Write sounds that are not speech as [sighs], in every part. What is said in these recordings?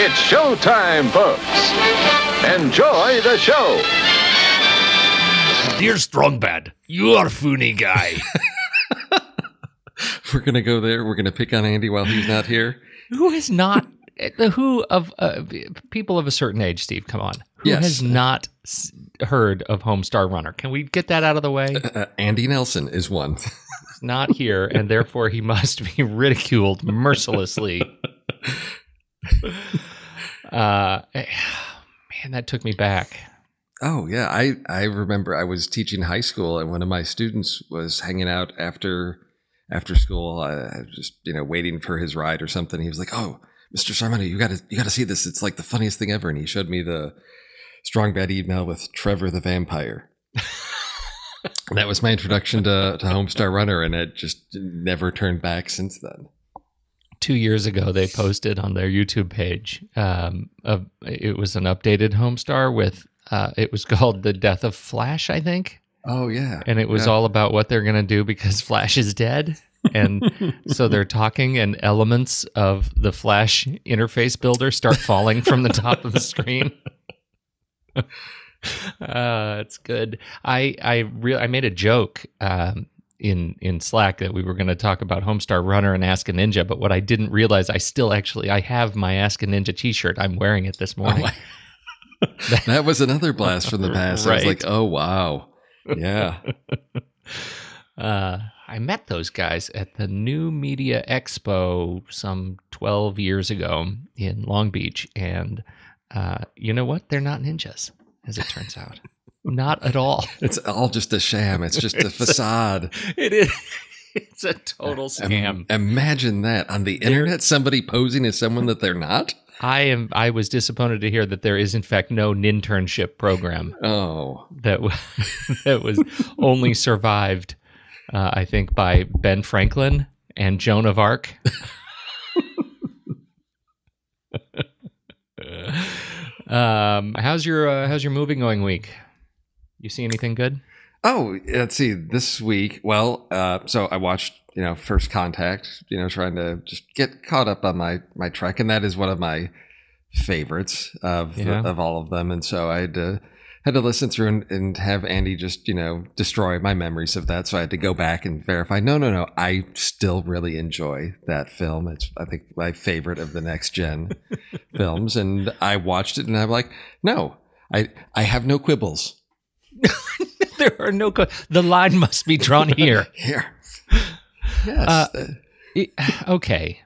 It's showtime, folks. Enjoy the show. Dear Strongbad, you are funny guy. [laughs] We're gonna go there. We're gonna pick on Andy while he's not here. Who has not the who of uh, people of a certain age, Steve? Come on, who Yes. has not heard of Homestar Runner? Can we get that out of the way? Uh, Andy Nelson is one. [laughs] He's not here, and therefore he must be ridiculed mercilessly. [laughs] Uh, [sighs] man, that took me back. oh yeah, I I remember I was teaching high school and one of my students was hanging out after after school, uh, just you know waiting for his ride or something. He was like, "Oh, Mr. Sarmento, you got to you got to see this. It's like the funniest thing ever." And he showed me the strong bad email with Trevor the vampire. And [laughs] that was my introduction to, to Homestar Runner, and it just never turned back since then. Two years ago, they posted on their YouTube page. Um, a, it was an updated Homestar with. Uh, it was [laughs] called "The Death of Flash," I think. Oh yeah, and it was Yeah. all about what they're going to do because [laughs] Flash is dead. And [laughs] so they're talking, and elements of the Flash interface builder start falling from the top of the screen. uh, it's good. I I re- I made a joke um, in in Slack that we were going to talk about Homestar Runner and Ask a Ninja, but what I didn't realize, I still actually I have my Ask a Ninja T-shirt. I'm wearing it this morning. [laughs] that was another blast from the past. I was like, oh wow, yeah. [laughs] uh, I met those guys at the New Media Expo some 12 years ago in Long Beach. And uh, you know what? They're not ninjas, as it turns out. Not at all. [laughs] It's all just a sham. It's just a facade. It is. [laughs] It's a total scam. imagine that on the internet, somebody posing as someone that they're not. I am. I was disappointed to hear that there is, in fact, no internship program Oh, that [laughs] that was only survived, uh, I think, by Ben Franklin and Joan of Arc. um, how's your uh, How's your movie going week? You see anything good? oh. Let's see. This week, well, uh, so I watched, you know, First Contact. You know, trying to just get caught up on my my trek, and that is one of my favorites of Yeah. of all of them. And so I had to had to listen through and, and have Andy just you know destroy my memories of that. So I had to go back and verify. No, no, no. I still really enjoy that film. It's I think my favorite of the next gen [laughs] films. And I watched it, and I'm like, no, I I have no quibbles. [laughs] there are no. Co- the line must be drawn here. [laughs] Here. Yes. Uh, uh, It- okay.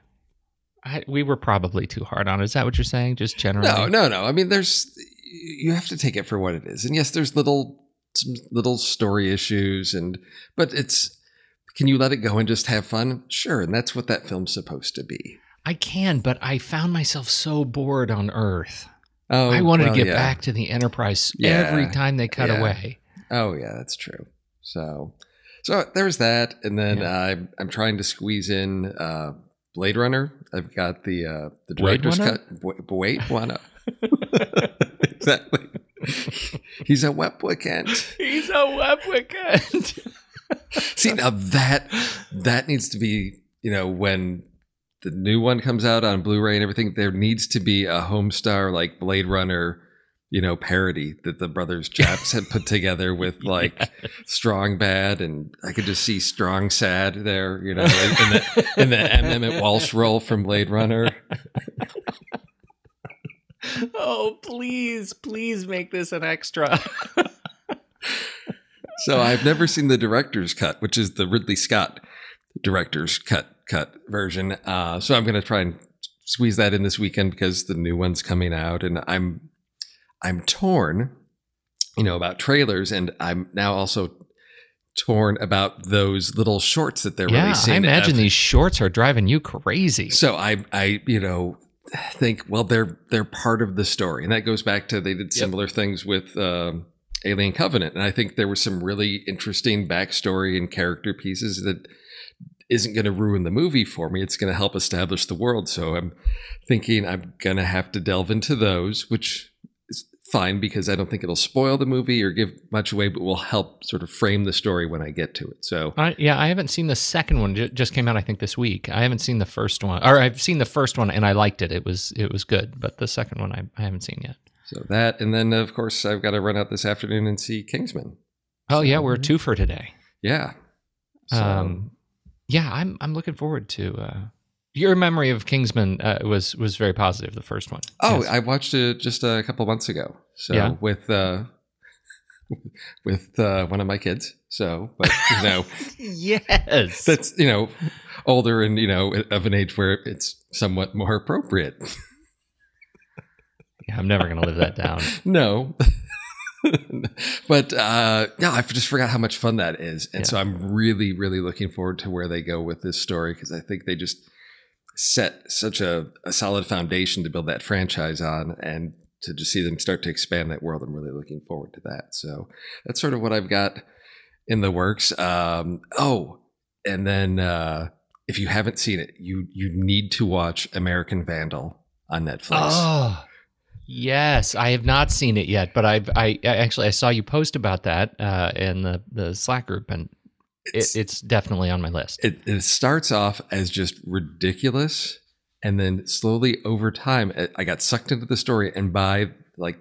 I, we were probably too hard on it. Is that what you're saying? Just generally? no, no, no. I mean, there's you have to take it for what it is, and yes, there's little some little story issues, and but it's can you let it go and just have fun? Sure, and that's what that film's supposed to be. I can, but I found myself so bored on Earth. Oh, I wanted well, to get yeah. back to the Enterprise Yeah. every time they cut Yeah. away. Oh yeah, that's true. So, so there's that, and then I'm I'm trying to squeeze in uh, Blade Runner. I've got the uh, the director's cut. Wait, wait one [laughs] exactly. He's a replicant. He's a replicant. See now that that needs to be you know when the new one comes out on Blu-ray and everything, there needs to be a Homestar like Blade Runner, you know, parody that the brothers Chaps had put together with [laughs] like Strong Bad, and I could just see Strong Sad there, you know, in, in the in the M. Emmet Walsh role from Blade Runner. [laughs] oh, please, please make this an extra. So I've never seen the director's cut, which is the Ridley Scott director's cut cut version. Uh, so I'm going to try and squeeze that in this weekend because the new one's coming out, and I'm I'm torn, you know, about trailers, and I'm now also torn about those little shorts that they're yeah, releasing. I imagine these shorts are driving you crazy. So I I you know think well they're they're part of the story, and that goes back to they did similar things with. Um, Alien Covenant, and I think there was some really interesting backstory and character pieces that isn't going to ruin the movie for me. It's going to help establish the world. So I'm thinking I'm going to have to delve into those, which is fine because I don't think it'll spoil the movie or give much away, but will help sort of frame the story when I get to it. So I, yeah, I haven't seen the second one. Ju- just came out, I think, this week. I haven't seen the first one, or I've seen the first one and I liked it. It was it was good, but the second one I, I haven't seen yet. so that, and then of course I've got to run out this afternoon and see Kingsman. Oh yeah, we're two for today. Yeah. So, Um, yeah, I'm I'm looking forward to. Uh, your memory of Kingsman uh, was was very positive. The first one. Oh, Yes. I watched it just a couple months ago. So Yeah. with uh [laughs] with uh one of my kids. So, but you know, [laughs] yes. that's you know older and you know of an age where it's somewhat more appropriate. Yeah, I'm never gonna live that down. [laughs] no. [laughs] but uh yeah, I just forgot how much fun that is. And Yeah. so I'm really really looking forward to where they go with this story because I think they just set such a, a solid foundation to build that franchise on and to just see them start to expand that world. I'm really looking forward to that. So that's sort of what i've got in the works. Um, oh and then uh, if you haven't seen it you you need to watch american vandal on netflix. Oh, yes. I have not seen it yet, but I've I actually I saw you post about that uh, in the the Slack group, and it, It's- it's definitely on my list. it, it starts off as just ridiculous and then slowly over time it- i got sucked into the story and by like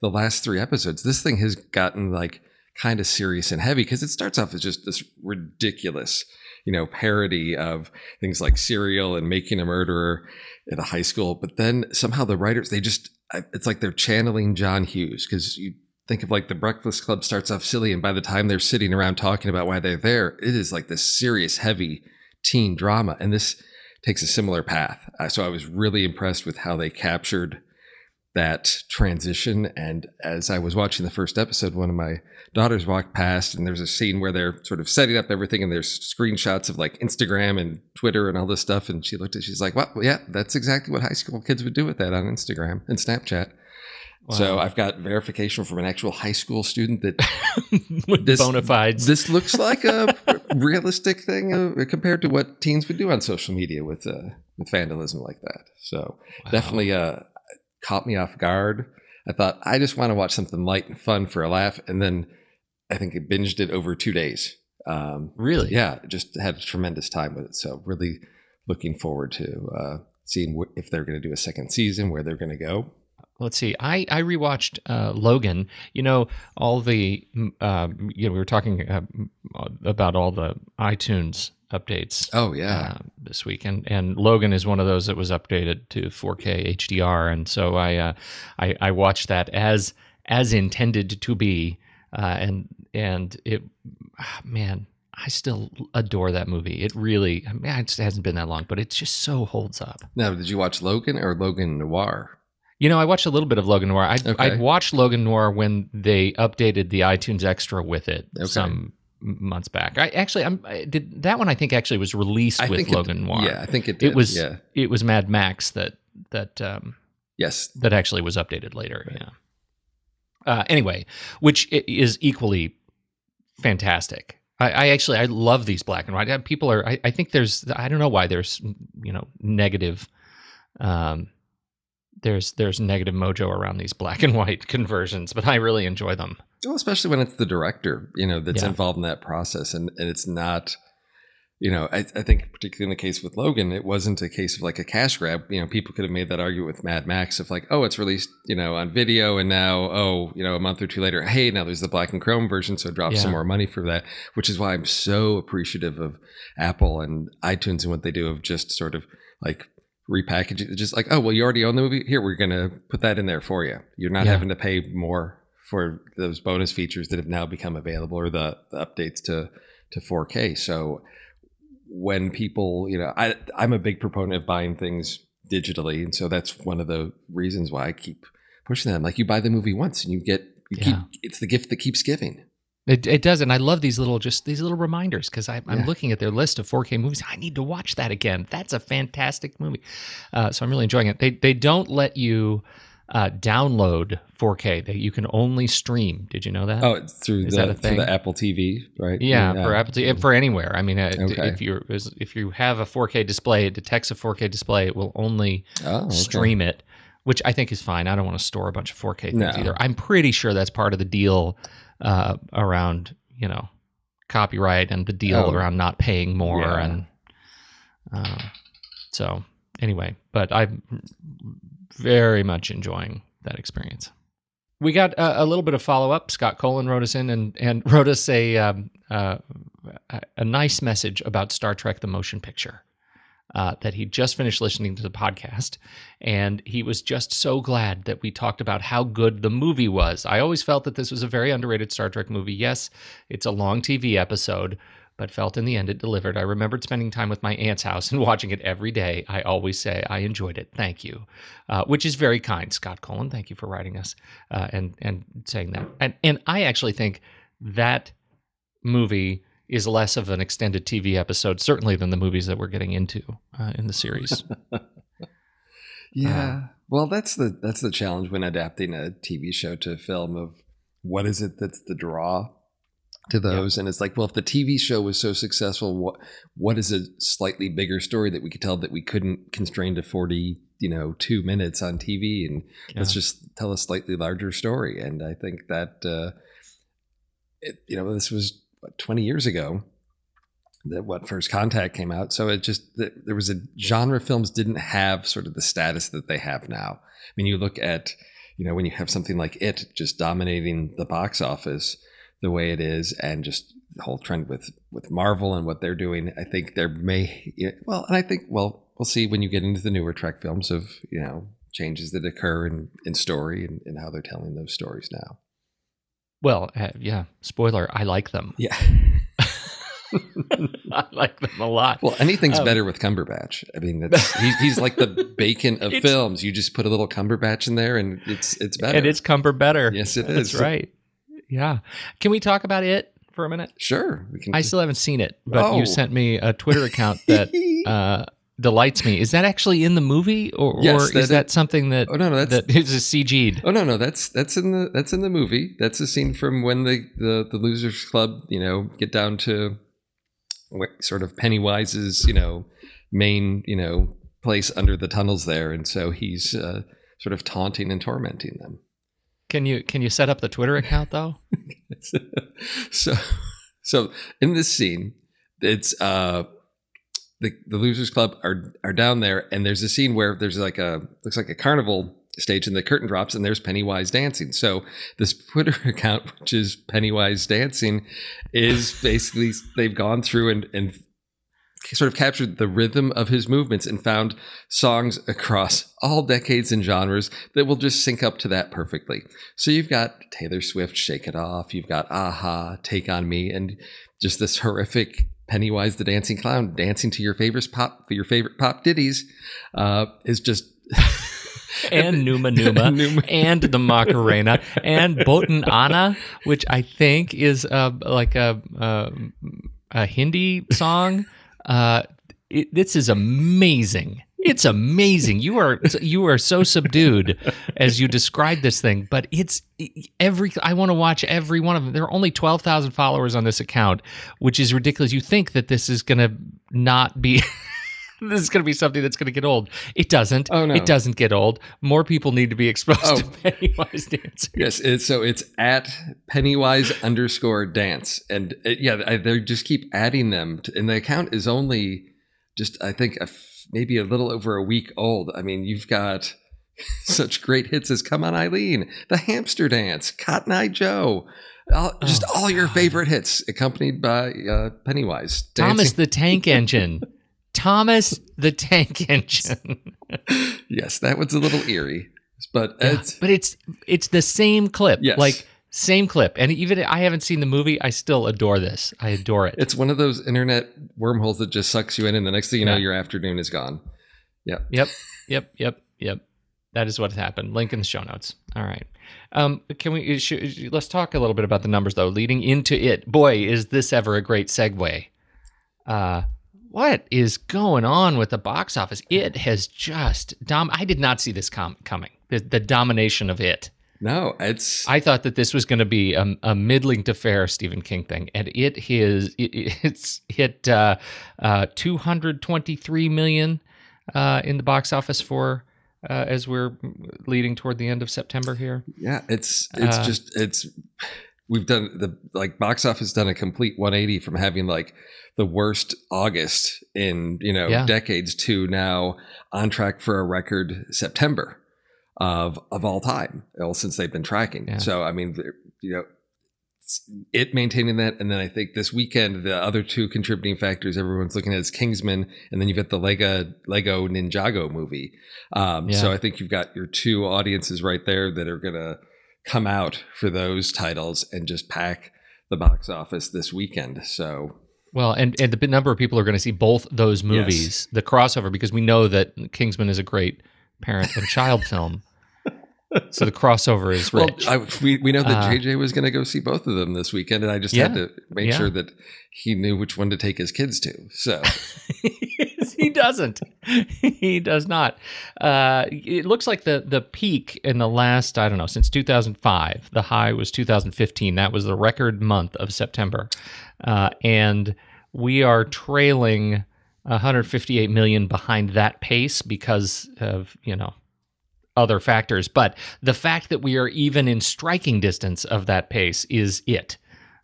the last three episodes this thing has gotten like kind of serious and heavy because it starts off as just this ridiculous, you know, parody of things like Serial and Making a Murderer at a high school. But then somehow the writers, they just, it's like they're channeling John Hughes because you think of like the Breakfast Club starts off silly, and by the time they're sitting around talking about why they're there, it is like this serious, heavy teen drama. And this takes a similar path. So I was really impressed with how they captured that transition. And as I was watching the first episode, one of my daughters walked past, and there's a scene where they're sort of setting up everything, and there's screenshots of like Instagram and Twitter and all this stuff. And she looked at, she's like, "Well, yeah, that's exactly what high school kids would do with that on Instagram and Snapchat." So I've got verification from an actual high school student that [laughs] this bona fides. This looks like a [laughs] realistic thing uh, compared to what teens would do on social media with uh, with vandalism like that. So definitely uh, caught me off guard. I thought I just want to watch something light and fun for a laugh, and then I think I binged it over two days. Um, Really? yeah, just had a tremendous time with it. So really looking forward to uh, seeing wh- if they're going to do a second season, where they're going to go. Let's see. I I rewatched uh, Logan. You know all the mm, uh, you know we were talking uh, about all the iTunes updates Oh yeah, uh, this week, and and Logan is one of those that was updated to 4K HDR, and so I uh, I, I watched that as as intended to be, uh, and and it ah, man. I still adore that movie. It really, I mean, it hasn't been that long, but it just so holds up. now did you watch Logan or Logan Noir? You know, I watched a little bit of Logan Noir. I'd, Okay. I'd watched Logan Noir when they updated the iTunes Extra with it Okay. some months back. I actually, I'm I did that one. I think actually was released I with think it- Logan Noir. Yeah, I think it. Did. it was. Yeah. It was Mad Max that that um, Yes. that actually was updated later. Yeah. Uh, anyway, which is equally fantastic. I, I actually I love these black and white. Uh, People are. I, I think there's. I don't know why there's you know negative. Um, there's there's negative mojo around these black and white [laughs] conversions, but I really enjoy them. Well, especially when it's the director, you know, that's Yeah. involved in that process, and and it's not, you know, I, I think particularly in the case with Logan, it wasn't a case of like a cash grab. You know, people could have made that argument with Mad Max of like, oh, it's released, you know, on video, and now, oh, you know, a month or two later, hey, now there's the black and chrome version, so drop some more money for that. Which is why I'm so appreciative of Apple and iTunes and what they do of just sort of like repackage it. Just like, oh, well, you already own the movie. Here, we're going to put that in there for you. You're not Yeah. having to pay more for those bonus features that have now become available or the, the updates to, to 4K. So when people, you know, I, I'm a big proponent of buying things digitally. And so that's one of the reasons why I keep pushing them. Like you buy the movie once and you get, you keep, Yeah. it's the gift that keeps giving. It, it does, and I love these little just these little reminders because I'm Yeah. looking at their list of 4K movies. I need to watch that again. That's a fantastic movie. Uh, so I'm really enjoying it. They they don't let you uh, download 4K. That you can only stream. Did you know that? Oh, it's through Is that the, through thing? the Apple TV, right? Yeah, for Apple TV, for anywhere. I mean, uh, Okay. if you if you have a 4K display, it detects a 4K display. It will only Oh, okay. stream it, which I think is fine. I don't want to store a bunch of 4K things No. either. I'm pretty sure that's part of the deal uh, around you know copyright and the deal Oh. around not paying more Yeah. and uh, so anyway. But I'm very much enjoying that experience. We got a, a little bit of follow up. Scott Colin wrote us in and, and [laughs] wrote us a, um, uh, a nice message about Star Trek: The Motion Picture. Uh, that he just finished listening to the podcast, and he was just so glad that we talked about how good the movie was. I always felt that this was a very underrated Star Trek movie. Yes, it's a long TV episode, but felt in the end it delivered. I remembered spending time with my aunt's house and [laughs] watching it every day. I always say I enjoyed it. Thank you, uh, which is very kind, Scott Colin. Thank you for writing us uh, and and saying that. And and I actually think that movie is less of an extended TV episode, certainly than the movies that we're getting into uh, in the series. [laughs] Yeah. well, that's the that's the challenge when adapting a TV show to a film of what is it that's the draw to those and it's like well if the TV show was so successful what what is a slightly bigger story that we could tell that we couldn't constrain to 40 you know 2 minutes on TV and let's just tell a slightly larger story. And I think that uh it, you know this was what, 20 years ago that what first contact came out. So it just th- there was a genre films didn't have sort of the status that they have now. I mean you look at you know when you have something like it just dominating the box office the way it is, and just the whole trend with with Marvel and what they're doing. I think there may well, and I think well, we'll see when you get into the newer Trek films of you know changes that occur in in story and, and how they're telling those stories now. Well, uh, yeah. Spoiler: I like them. Yeah. [laughs] [laughs] I like them a lot. Well, anything's Um, better with Cumberbatch. I mean, that's, he's, he's like the [laughs] bacon of films. You just put a little Cumberbatch in there, and it's it's better. and it's Cumber better. yes, it That's is. right. Yeah. Can we talk about it for a minute? Sure. I still haven't seen it, but Oh. you sent me a Twitter account that [laughs] uh, delights me. Is that actually in the movie, or, Yes, or that is that something that oh no, no, that's that [laughs] is a CG'd? Oh no, no, that's that's in the that's in the movie. That's a scene from when the the, the losers club, you know, get down to sort of Pennywise's, you know, main, you know, place under the tunnels there, and so he's uh, sort of taunting and tormenting them. Can you can you set up the Twitter account though? [laughs] so so in this scene, it's uh the the losers club are are down there and there's a scene where there's like a looks like a carnival stage and the curtain drops and there's Pennywise dancing. So this Twitter [laughs] account which is Pennywise dancing is basically they've gone through and and sort of captured the rhythm of his movements and found songs across all decades and genres that will just sync up to that perfectly. So you've got Taylor Swift, Shake It Off, you've got Aha, Take On Me, and just this horrific Pennywise the Dancing Clown dancing to your favorite pop your favorite pop ditties uh, is just [laughs] and [laughs] Numa Numa, Numa. and the Macarena, and Botan [laughs] Anna, which I think is uh, like a, a a Hindi song. Uh, it, this is amazing. It's amazing. You are you are so subdued as you describe this thing, but it's every. I want to watch every one of them. There are only twelve thousand followers on this account, which is ridiculous. You think that this is going to not be. [laughs] [laughs] this is going to be something that's going to get old. It doesn't. Oh, no. It doesn't get old. More people need to be exposed Oh. to [laughs] Pennywise dancing. Yes, it's, so it's at Pennywise underscore dance, and uh, yeah, I, they just keep adding them, to, and the account is only just I think a f maybe a little over a week old. I mean, you've got [laughs] such great hits as "Come On Eileen," "The Hamster Dance," "Cotton Eye Joe." All, just Oh, all your God. favorite hits, accompanied by uh, Pennywise. Thomas the Tank Engine. Thomas the Tank Engine. [laughs] yes, that was a little eerie, but Yeah, it's but it's it's the same clip. Yes. Like same clip. And even I haven't seen the movie, I still adore this. I adore it. it's one of those internet wormholes that just sucks you in, and the next thing you know, your afternoon is gone. Yep, yep, yep, yep. Yep. That is what happened. Link in the show notes. All right. Um, can we? Should, let's talk a little bit about the numbers though. Leading into it, boy, is this ever a great segue? Uh, what is going on with the box office? It has just dom. I did not see this com- coming. The, the domination of it. No, it's I thought that this was going to be a, a middling to fair Stephen King thing, and it is it, it's hit uh, uh, 223 million uh, in the box office for uh, as we're leading toward the end of September here. yeah, it's it's Uh, just it's we've done the like box office done a complete 180 from having like the worst August in you know Yeah. decades to now on track for a record September of of all time well since they've been tracking. Yeah. So I mean you know it maintaining that and then I think this weekend the other two contributing factors everyone's looking at is Kingsman and then you've got the Lego Lego Ninjago movie. Um, Yeah. So I think you've got your two audiences right there that are gonna come out for those titles and just pack the box office this weekend. So Well, and, and the number of people are going to see both those movies, the crossover, because we know that Kingsman is a great parent and child film. [laughs] So the crossover is well, rich. I, we we know that Uh, JJ was going to go see both of them this weekend, and I just Yeah. had to make Yeah. sure that he knew which one to take his kids to. So [laughs] [laughs] he doesn't. [laughs] he does not. Uh, it looks like the the peak in the last I don't know since 2005. The high was 2015. That was the record month of September, uh, and we are trailing 158 million behind that pace because of you know other factors. But the fact that we are even in striking distance of that pace is it.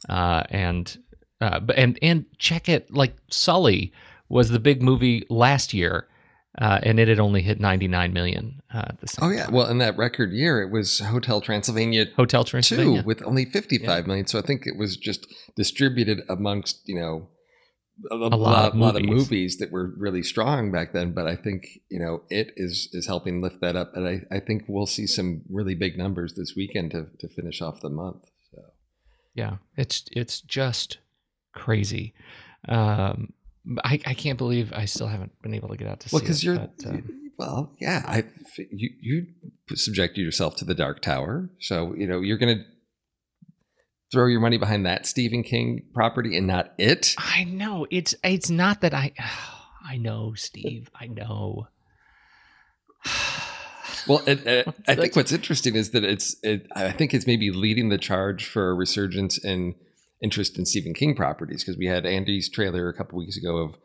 Uh, and uh, and and check it like Sully was the big movie last year, uh, and it had only hit 99 million. Uh, at the same Oh yeah, time. well, in that record year, it was Hotel Transylvania Hotel Transylvania, two with only fifty-five million. So I think it was just distributed amongst you know a, a lot of lot of movies. movies that were really strong back then. But I think you know it is is helping lift that up, and I, I think we'll see some really big numbers this weekend to to finish off the month. So yeah, it's it's just crazy. Um, I I can't believe I still haven't been able to get out to well, see because it. you're but, um, well, yeah, I you you subjected yourself to the Dark Tower, so you know you're gonna. Throw your money behind that Stephen King property and not it. I know it's it's not that I [sighs] I know Steve I know. [sighs] Well, it, it, I think what's interesting is that it's. It, I think it's maybe leading the charge for a resurgence in interest in Stephen King properties because we had Andy's trailer a couple weeks ago of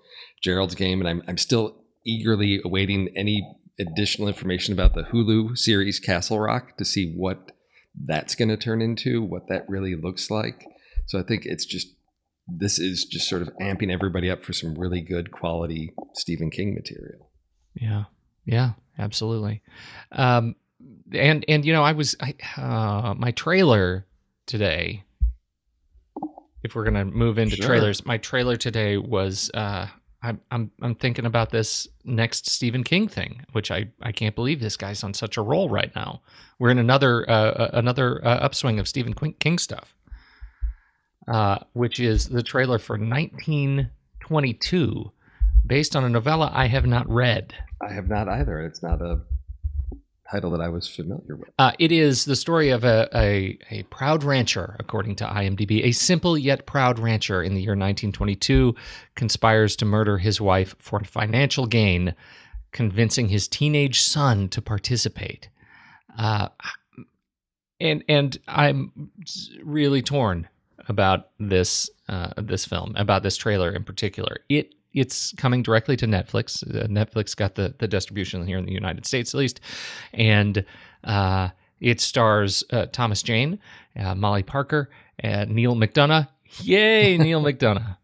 Gerald's Game, and I'm I'm still eagerly awaiting any additional information about the Hulu series Castle Rock to see what that's going to turn into, what that really looks like. So I think it's just this is just sort of amping everybody up for some really good quality Stephen King material. Yeah, yeah, absolutely. Um, and and you know, I was I, uh, my trailer today. If we're gonna move into Sure. trailers, my trailer today was uh, I'm I'm I'm thinking about this next Stephen King thing, which I I can't believe this guy's on such a roll right now. We're in another uh, uh, another uh, upswing of Stephen King stuff, uh, which is the trailer for 1922, based on a novella I have not read. I have not either. It's not a title that I was familiar with. Uh, it is the story of a, a, a proud rancher, according to IMDb. A simple yet proud rancher in the year 1922 conspires to murder his wife for financial gain, convincing his teenage son to participate. Uh, and and I'm really torn about this uh, this film, about this trailer in particular. It it's coming directly to Netflix. Uh, Netflix got the the distribution here in the United States, at least, and uh, it stars uh, Thomas Jane, uh, Molly Parker, and Neal McDonough. Yay, [laughs] Neal McDonough.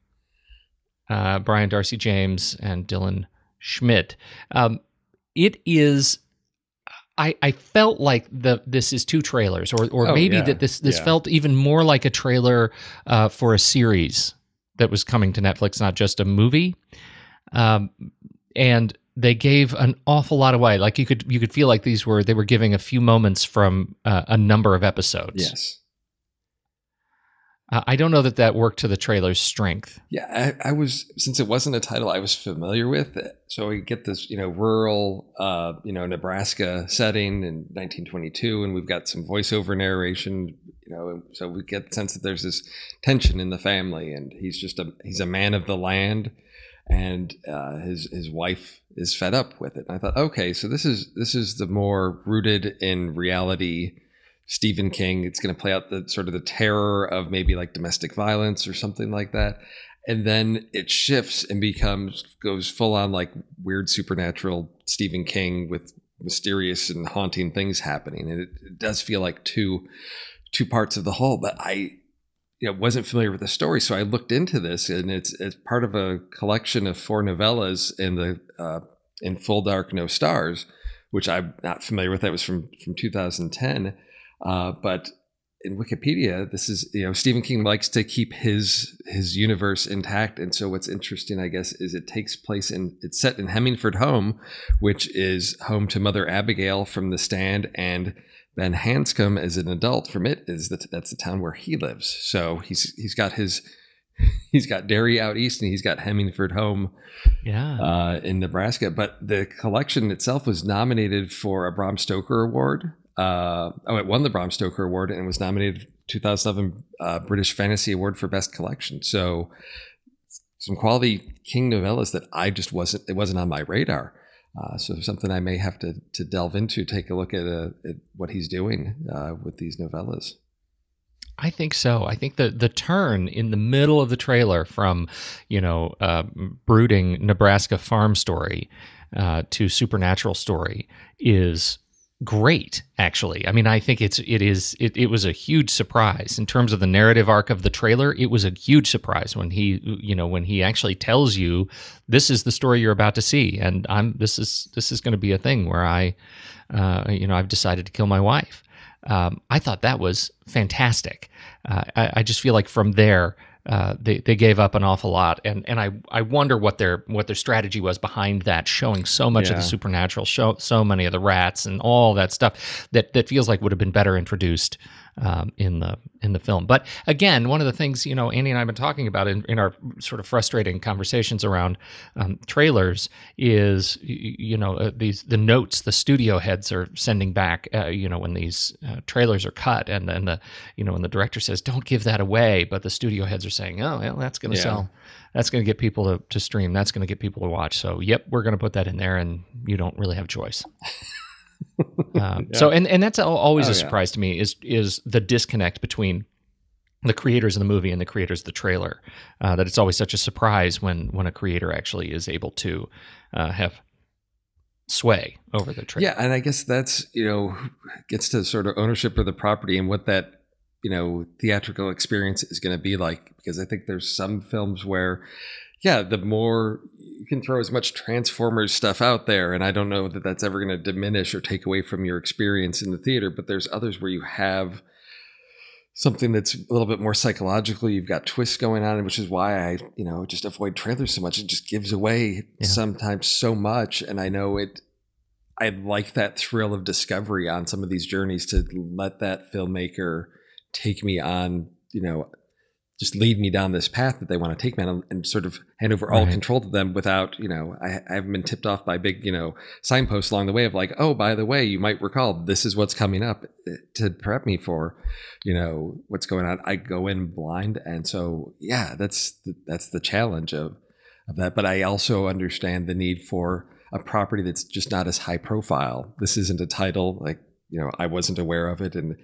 Uh, Brian Darcy James and Dylan Schmid. Um, it is. I, I felt like the this is two trailers, or or Oh, maybe yeah, that this this yeah. felt even more like a trailer uh, for a series that was coming to Netflix, not just a movie. Um, and they gave an awful lot away. Like you could you could feel like these were they were giving a few moments from uh, a number of episodes. Yes. I don't know that that worked to the trailer's strength. Yeah, I, I was since it wasn't a title I was familiar with, so we get this you know rural uh, you know Nebraska setting in 1922, and we've got some voiceover narration, you know, so we get the sense that there's this tension in the family, and he's just a he's a man of the land, and uh, his his wife is fed up with it. And I thought, okay, so this is this is the more rooted in reality. Stephen King. It's going to play out the sort of the terror of maybe like domestic violence or something like that. And then it shifts and becomes goes full on like weird supernatural Stephen King with mysterious and haunting things happening. And it, it does feel like two two parts of the whole. But I you know, wasn't familiar with the story, so I looked into this, and it's it's part of a collection of four novellas in the uh, in Full Dark No Stars, which I'm not familiar with. That was from from 2010. Uh, but in Wikipedia, this is you know Stephen King likes to keep his his universe intact, and so what's interesting, I guess, is it takes place in it's set in Hemingford Home, which is home to Mother Abigail from The Stand, and Ben Hanscom as an adult from it is that that's the town where he lives. So he's he's got his [laughs] he's got Derry out east, and he's got Hemingford Home Yeah. uh, in Nebraska. But the collection itself was nominated for a Bram Stoker Award. Uh, oh, it won the Bram Stoker Award and was nominated 2007 uh, British Fantasy Award for Best Collection. So some quality King novellas that I just wasn't it wasn't on my radar. Uh, so something I may have to to delve into, take a look at, uh, at what he's doing uh, with these novellas. I think so. I think the the turn in the middle of the trailer from, you know, uh, brooding Nebraska farm story uh, to supernatural story is great actually. I mean i think it's it is it, it was a huge surprise. In terms of the narrative arc of the trailer it was a huge surprise when he you know when he actually tells you this is the story you're about to see and i'm this is this is going to be a thing where i uh, you know i've decided to kill my wife. Um, i thought that was fantastic. Uh, I, I just feel like from there uh, they they gave up an awful lot, and and I I wonder what their what their strategy was behind that, showing so much of the supernatural, show so many of the rats and all that stuff that that feels like would have been better introduced um, in the in the film. But again, one of the things you know Andy and I have been talking about in, in our sort of frustrating conversations around um, trailers is you know uh, these the notes the studio heads are sending back uh, you know when these uh, trailers are cut and then the you know when the director says don't give that away but the studio heads are saying oh well that's going to Yeah. sell that's going to get people to, to stream that's going to get people to watch so yep we're going to put that in there and you don't really have a choice [laughs] [laughs] um, so and and that's always Oh, a yeah. surprise to me is is the disconnect between the creators of the movie and the creators of the trailer uh, that it's always such a surprise when when a creator actually is able to uh, have sway over the trailer Yeah, and I guess that's you know gets to sort of ownership of the property and what that you know theatrical experience is going to be like. Because I think there's some films where, yeah, the more you can throw as much Transformers stuff out there, and I don't know that that's ever going to diminish or take away from your experience in the theater. But there's others where you have something that's a little bit more psychological. You've got twists going on, which is why I, you know, just avoid trailers so much. It just gives away Yeah. sometimes so much, and I know it. I like that thrill of discovery on some of these journeys to let that filmmaker take me on, you know, just lead me down this path that they want to take me on and sort of hand over all Right. control to them without, you know, I, I haven't been tipped off by big, you know, signposts along the way of like, oh, by the way, you might recall this is what's coming up eh, to prep me for, you know, what's going on. I go in blind. And so, yeah, that's, the, that's the challenge of, of that. But I also understand the need for a property that's just not as high profile. This isn't a title like, you know, I wasn't aware of it. And,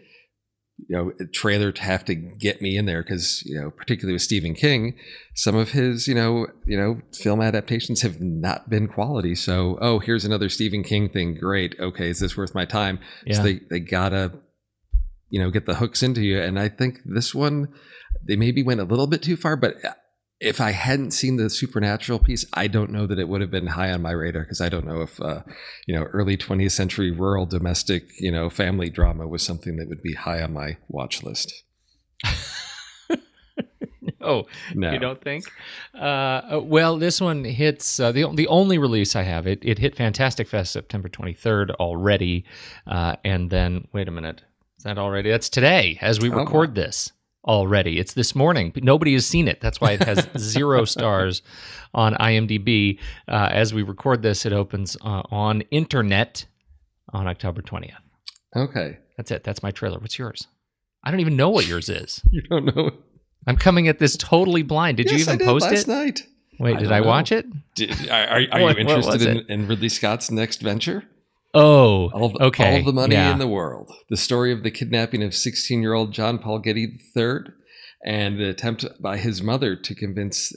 you know, trailer to have to get me in there because, you know, particularly with Stephen King, some of his, you know, you know, film adaptations have not been quality. So, oh, here's another Stephen King thing. Great. Okay, is this worth my time? Yeah. So they they gotta, you know, get the hooks into you. And I think this one, they maybe went a little bit too far, but uh, if I hadn't seen the supernatural piece, I don't know that it would have been high on my radar because I don't know if, uh, you know, early 20th century rural domestic, you know, family drama was something that would be high on my watch list. oh [laughs] No. you don't think uh, well this one hits uh, the, the only release i have it it hit fantastic fest september 23rd already uh, and then wait a minute is that already that's today as we Oh, record this already. It's this morning. Nobody has seen it. That's why it has [laughs] zero stars on imdb uh, as we record this it opens uh, on internet on october 20th Okay. that's it. That's my trailer. What's yours? I don't even know what yours is. [laughs] You don't know. i'm coming at this totally blind. Did you Yes, I even did post last it? night. wait I did i know. watch it? Did, are are, [laughs] are What- you interested in, in Ridley Scott's next venture? Oh, All of, okay. all the money yeah. in the world. The story of the kidnapping of 16 year old John Paul Getty III and the attempt by his mother to convince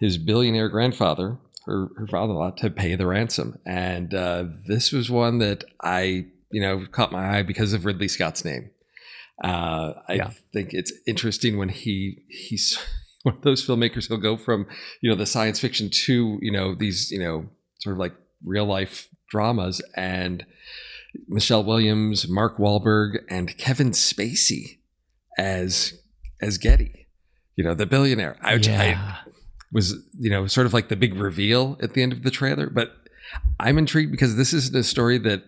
his billionaire grandfather, her, her father in law, to pay the ransom. And uh, this was one that I, you know, caught my eye because of Ridley Scott's name. Uh, I Yeah. think it's interesting when he he's [laughs] one of those filmmakers who'll go from you know the science fiction to you know these you know sort of like real life dramas and Michelle Williams, Mark Wahlberg, and Kevin Spacey as as Getty, you know the billionaire. I, I was you know sort of like the big reveal at the end of the trailer but i'm intrigued because this isn't a story that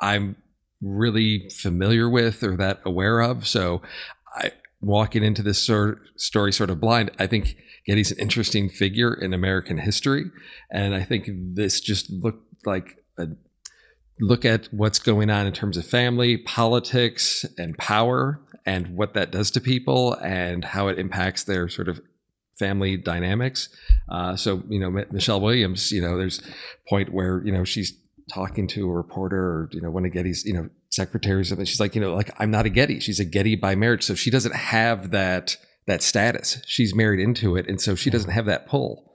i'm really familiar with or that aware of so i walking into this sort story sort of blind i think getty's an interesting figure in american history and i think this just looked like a look at what's going on in terms of family politics and power and what that does to people and how it impacts their sort of family dynamics. Uh, so you know, Michelle Williams, you know, there's a point where you know she's talking to a reporter or you know one of Getty's you know secretaries, and she's like, you know, like I'm not a Getty. She's a Getty by marriage, so she doesn't have that that status. She's married into it, and so she doesn't have that pull,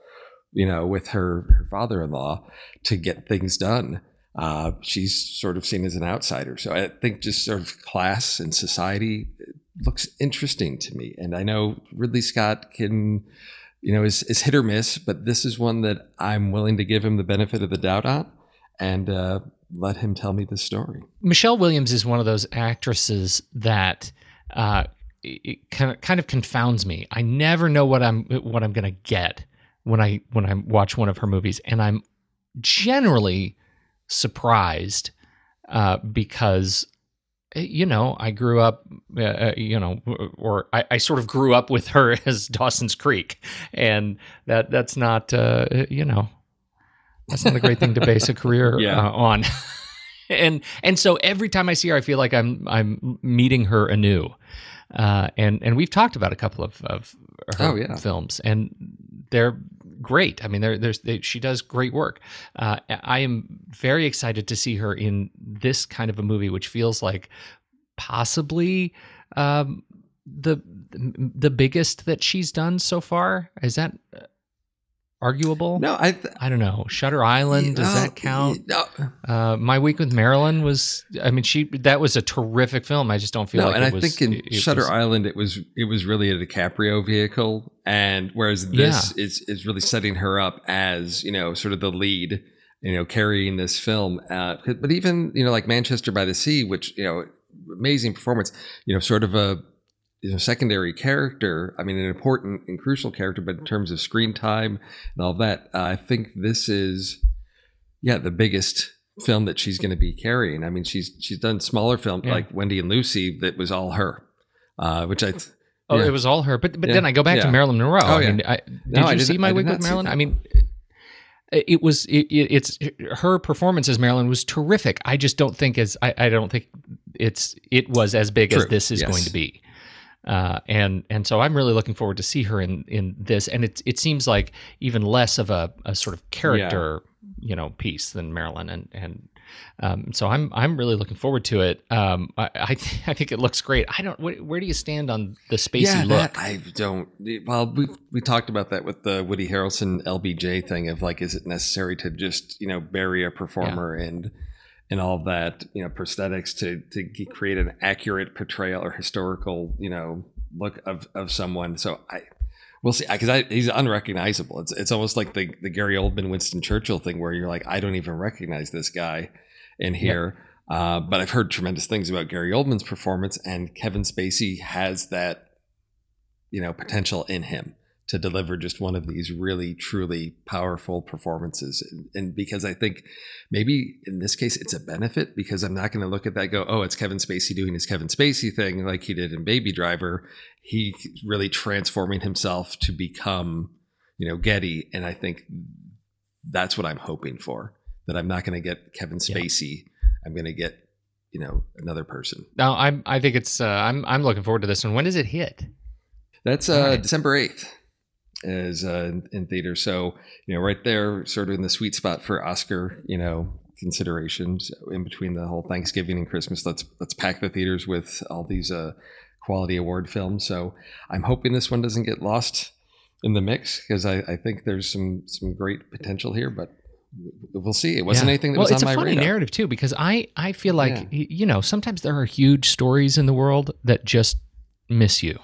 you know, with her her father-in-law to get things done. uh, she's sort of seen as an outsider. So I think just sort of class and society looks interesting to me. And I know Ridley Scott can, you know, is, is hit or miss, but this is one that I'm willing to give him the benefit of the doubt on and uh, let him tell me the story. Michelle Williams is one of those actresses that uh, it kind of kind of confounds me. I never know what I'm what I'm gonna get when I when I watch one of her movies, and I'm generally surprised uh, because eh, you know I grew up uh, uh, you know or I, I, sort of grew up with her [laughs] as Dawson's Creek, and that that's not uh, you know that's not a great thing to base a [laughs] career yeah. Uh, on. [laughs] and and so every time I see her, I feel like I'm I'm meeting her anew. Uh, and and we've talked about a couple of, of her oh, yeah. films, and they're great. I mean, there's they, she does great work. Uh, I am very excited to see her in this kind of a movie, which feels like possibly um, the the biggest that she's done so far. Is that arguable? No, I th- I don't know. Shutter Island does that count? No. Uh, My Week with Marilyn was. I mean, she that was a terrific film. I just don't feel no, like. And I was, think in it, it Shutter was, Island, it was it was really a DiCaprio vehicle, and whereas this yeah. is is really setting her up as you know sort of the lead, you know, carrying this film. Uh, but even you know like Manchester by the Sea, which you know amazing performance, you know, sort of a know, secondary character. I mean, an important and crucial character, but in terms of screen time and all that, uh, I think this is, yeah, the biggest film that she's going to be carrying. I mean, she's she's done smaller films yeah. like Wendy and Lucy that was all her, uh, which I. Th- oh, yeah. it was all her. But but yeah. then I go back to Marilyn Monroe. Oh, I mean, I, did no, you see my week with Marilyn? I mean, it was it, it's her performance as Marilyn was terrific. I just don't think as I, I don't think it's it was as big True. as this is yes. going to be. Uh, and and so I'm really looking forward to see her in in this. And it it seems like even less of a, a sort of character, yeah. you know, piece than Marilyn. And and um, so I'm I'm really looking forward to it. Um, I I, th- [laughs] I, think it looks great. I don't. Where, where, do you stand on the spacey yeah, look? That, I don't. Well, we we talked about that with the Woody Harrelson LBJ thing of like, is it necessary to just you know bury a performer yeah. and and all that you know prosthetics to to create an accurate portrayal or historical you know look of of someone. So I we'll see because he's unrecognizable. It's it's almost like the the Gary Oldman Winston Churchill thing where you're like I don't even recognize this guy in here. Yep. Uh, but I've heard tremendous things about Gary Oldman's performance, and Kevin Spacey has that you know potential in him to deliver just one of these really truly powerful performances. And, and, because i think maybe in this case it's a benefit because i'm not going to look at that go oh it's kevin spacey doing his kevin spacey thing like he did in baby driver. He really transforming himself to become you know getty. And i think that's what i'm hoping for that i'm not going to get kevin spacey. Yeah. i'm going to get you know another person. No i'm i think it's uh, i'm i'm looking forward to this one. When does it hit? That's uh, right. December 8th is uh, in theater. So you know, right there, sort of in the sweet spot for Oscar, you know, considerations in between the whole Thanksgiving and Christmas. Let's let's pack the theaters with all these uh, quality award films. So I'm hoping this one doesn't get lost in the mix because I, I think there's some some great potential here, but we'll see. It wasn't yeah. anything that well, was on my radar. It's a funny narrative too because I I feel like yeah. you know sometimes there are huge stories in the world that just miss you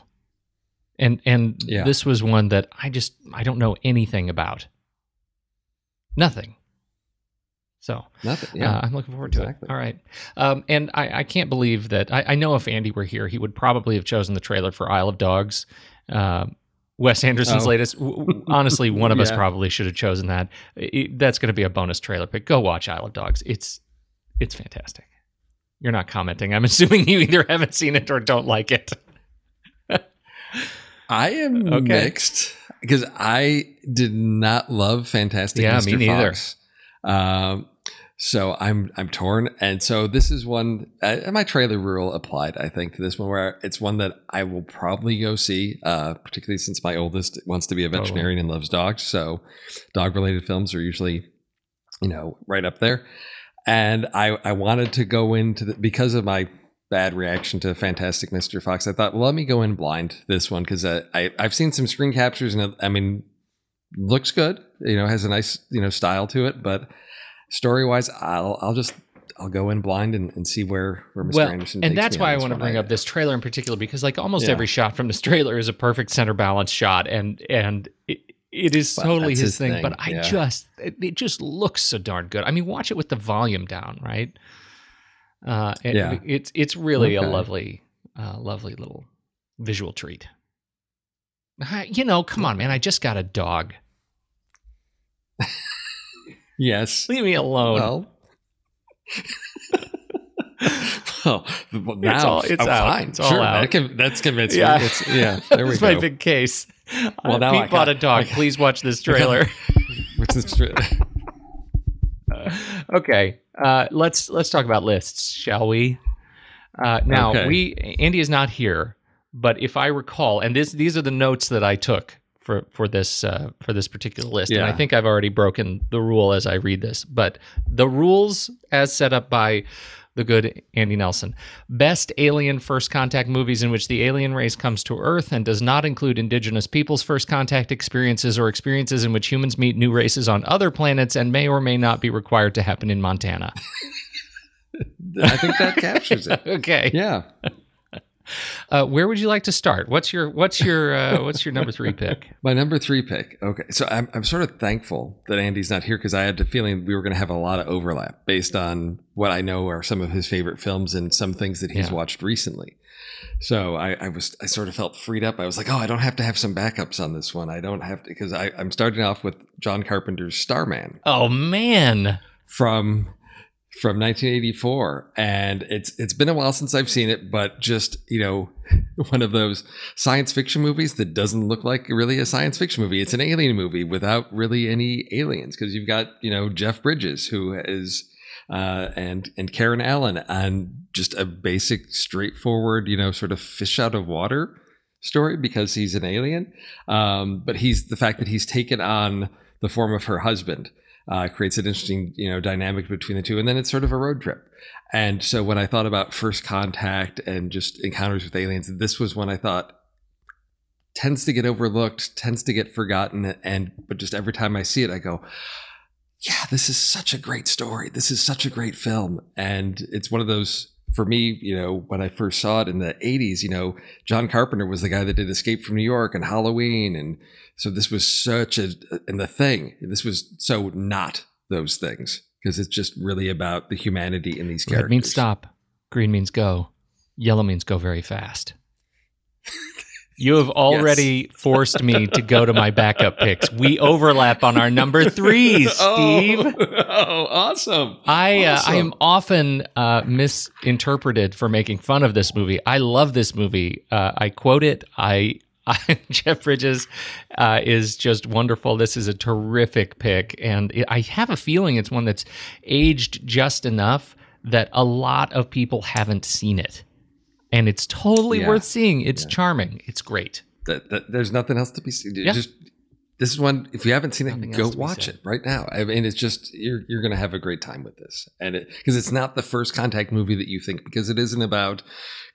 and and yeah. this was one that I just I don't know anything about. Nothing. So nothing. Yeah, uh, I'm looking forward to exactly. it. All right, um, and I, I, can't believe that. I, I, know if Andy were here, he would probably have chosen the trailer for Isle of Dogs. Uh, Wes Anderson's oh. latest. Honestly, one of [laughs] yeah. us probably should have chosen that. It, that's going to be a bonus trailer pick. Go watch Isle of Dogs. It's it's fantastic. You're not commenting. I'm [laughs] assuming you either haven't seen it or don't like it. I am okay. mixed because I did not love Fantastic yeah, Mr. Me neither. Fox. Um, so I'm I'm torn, and so this is one. Uh, my trailer rule applied, I think, to this one where it's one that I will probably go see, uh, particularly since my oldest wants to be a veterinarian oh. and loves dogs. So, dog related films are usually, you know, right up there. And I I wanted to go into the, because of my bad reaction to Fantastic Mr. Fox, I thought, well, let me go in blind this one because I, I I've seen some screen captures and I mean, looks good. You know, has a nice you know style to it, but story wise, I'll I'll just I'll go in blind and, and see where where Mr. Well, Anderson. and that's why I want to bring up this trailer in particular because like almost Yeah. every shot from this trailer is a perfect center balance shot, and and it, it is Well, totally his his thing. thing, But I yeah. just it, it just looks so darn good. I mean, watch it with the volume down, right? Uh, it- Yeah. it's it's really a lovely, uh, lovely little visual treat. Uh, You know, come on, man! I just got a dog. [laughs] Yes. Leave me alone. Well. [laughs] well, now It's all- it's oh, out. fine. It's all sure, out. That that's convinced Yeah. It's, yeah, [laughs] there we That's go. my big case. Well, uh, now Pete I bought got- a dog. Got- Please watch this trailer. Which is true. okay, uh, let's let's talk about lists, shall we? Uh, now Okay. we Andy is not here, but if I recall, and this these are the notes that I took for for this uh, for this particular list, and I think I've already broken the rule as I read this, but the rules as set up by the good Andy Nelson. Best alien first contact movies in which the alien race comes to Earth and does not include indigenous people's first contact experiences or experiences in which humans meet new races on other planets and may or may not be required to happen in Montana. [laughs] I think that captures it. [laughs] okay. Yeah. Uh, where would you like to start? What's your what's your uh, what's your number three pick? [laughs] My number three pick. Okay. So I'm, I'm sort of thankful that Andy's not here because I had the feeling we were going to have a lot of overlap based on what I know are some of his favorite films and some things that he's Yeah. watched recently. So I, I was, I sort of felt freed up. I was like, oh, I don't have to have some backups on this one. I don't have to, because I'm starting off with John Carpenter's Starman. Oh man, from from 1984 and it's it's been a while since I've seen it but just you know [laughs] one of those science fiction movies that doesn't look like really a science fiction movie. It's an alien movie without really any aliens because you've got you know Jeff Bridges who is uh, and and Karen Allen on just a basic straightforward you know sort of fish out of water story because he's an alien. Um, but he's the fact that he's taken on the form of her husband uh, creates an interesting you know dynamic between the two and then it's sort of a road trip. And so when i thought about first contact and just encounters with aliens this was one i thought tends to get overlooked tends to get forgotten and but just every time i see it i go yeah this is such a great story. This is such a great film. And it's one of those for me you know when i first saw it in the 80s you know john carpenter was the guy that did escape from new york and halloween and so this was such a and the thing this was so not those things because it's just really about the humanity in these characters red means stop, green means go, yellow means go very fast. [laughs] You have already [laughs] forced me to go to my backup picks. We overlap on our number threes, [laughs] Steve. oh, oh awesome I uh, I am often uh, misinterpreted for making fun of this movie. I love this movie. Uh, I quote it. I, I [laughs] Jeff Bridges uh, is just wonderful. This is a terrific pick, and it, I have a feeling it's one that's aged just enough that a lot of people haven't seen it, and it's totally Yeah. worth seeing. It's charming. It's great. that, that there's nothing else to be seen. Yeah. Just this is one. If you haven't seen it, Nothing go else to be watch it right now. I mean, it's just you're you're gonna have a great time with this, and it because it's not the first contact movie that you think because it isn't about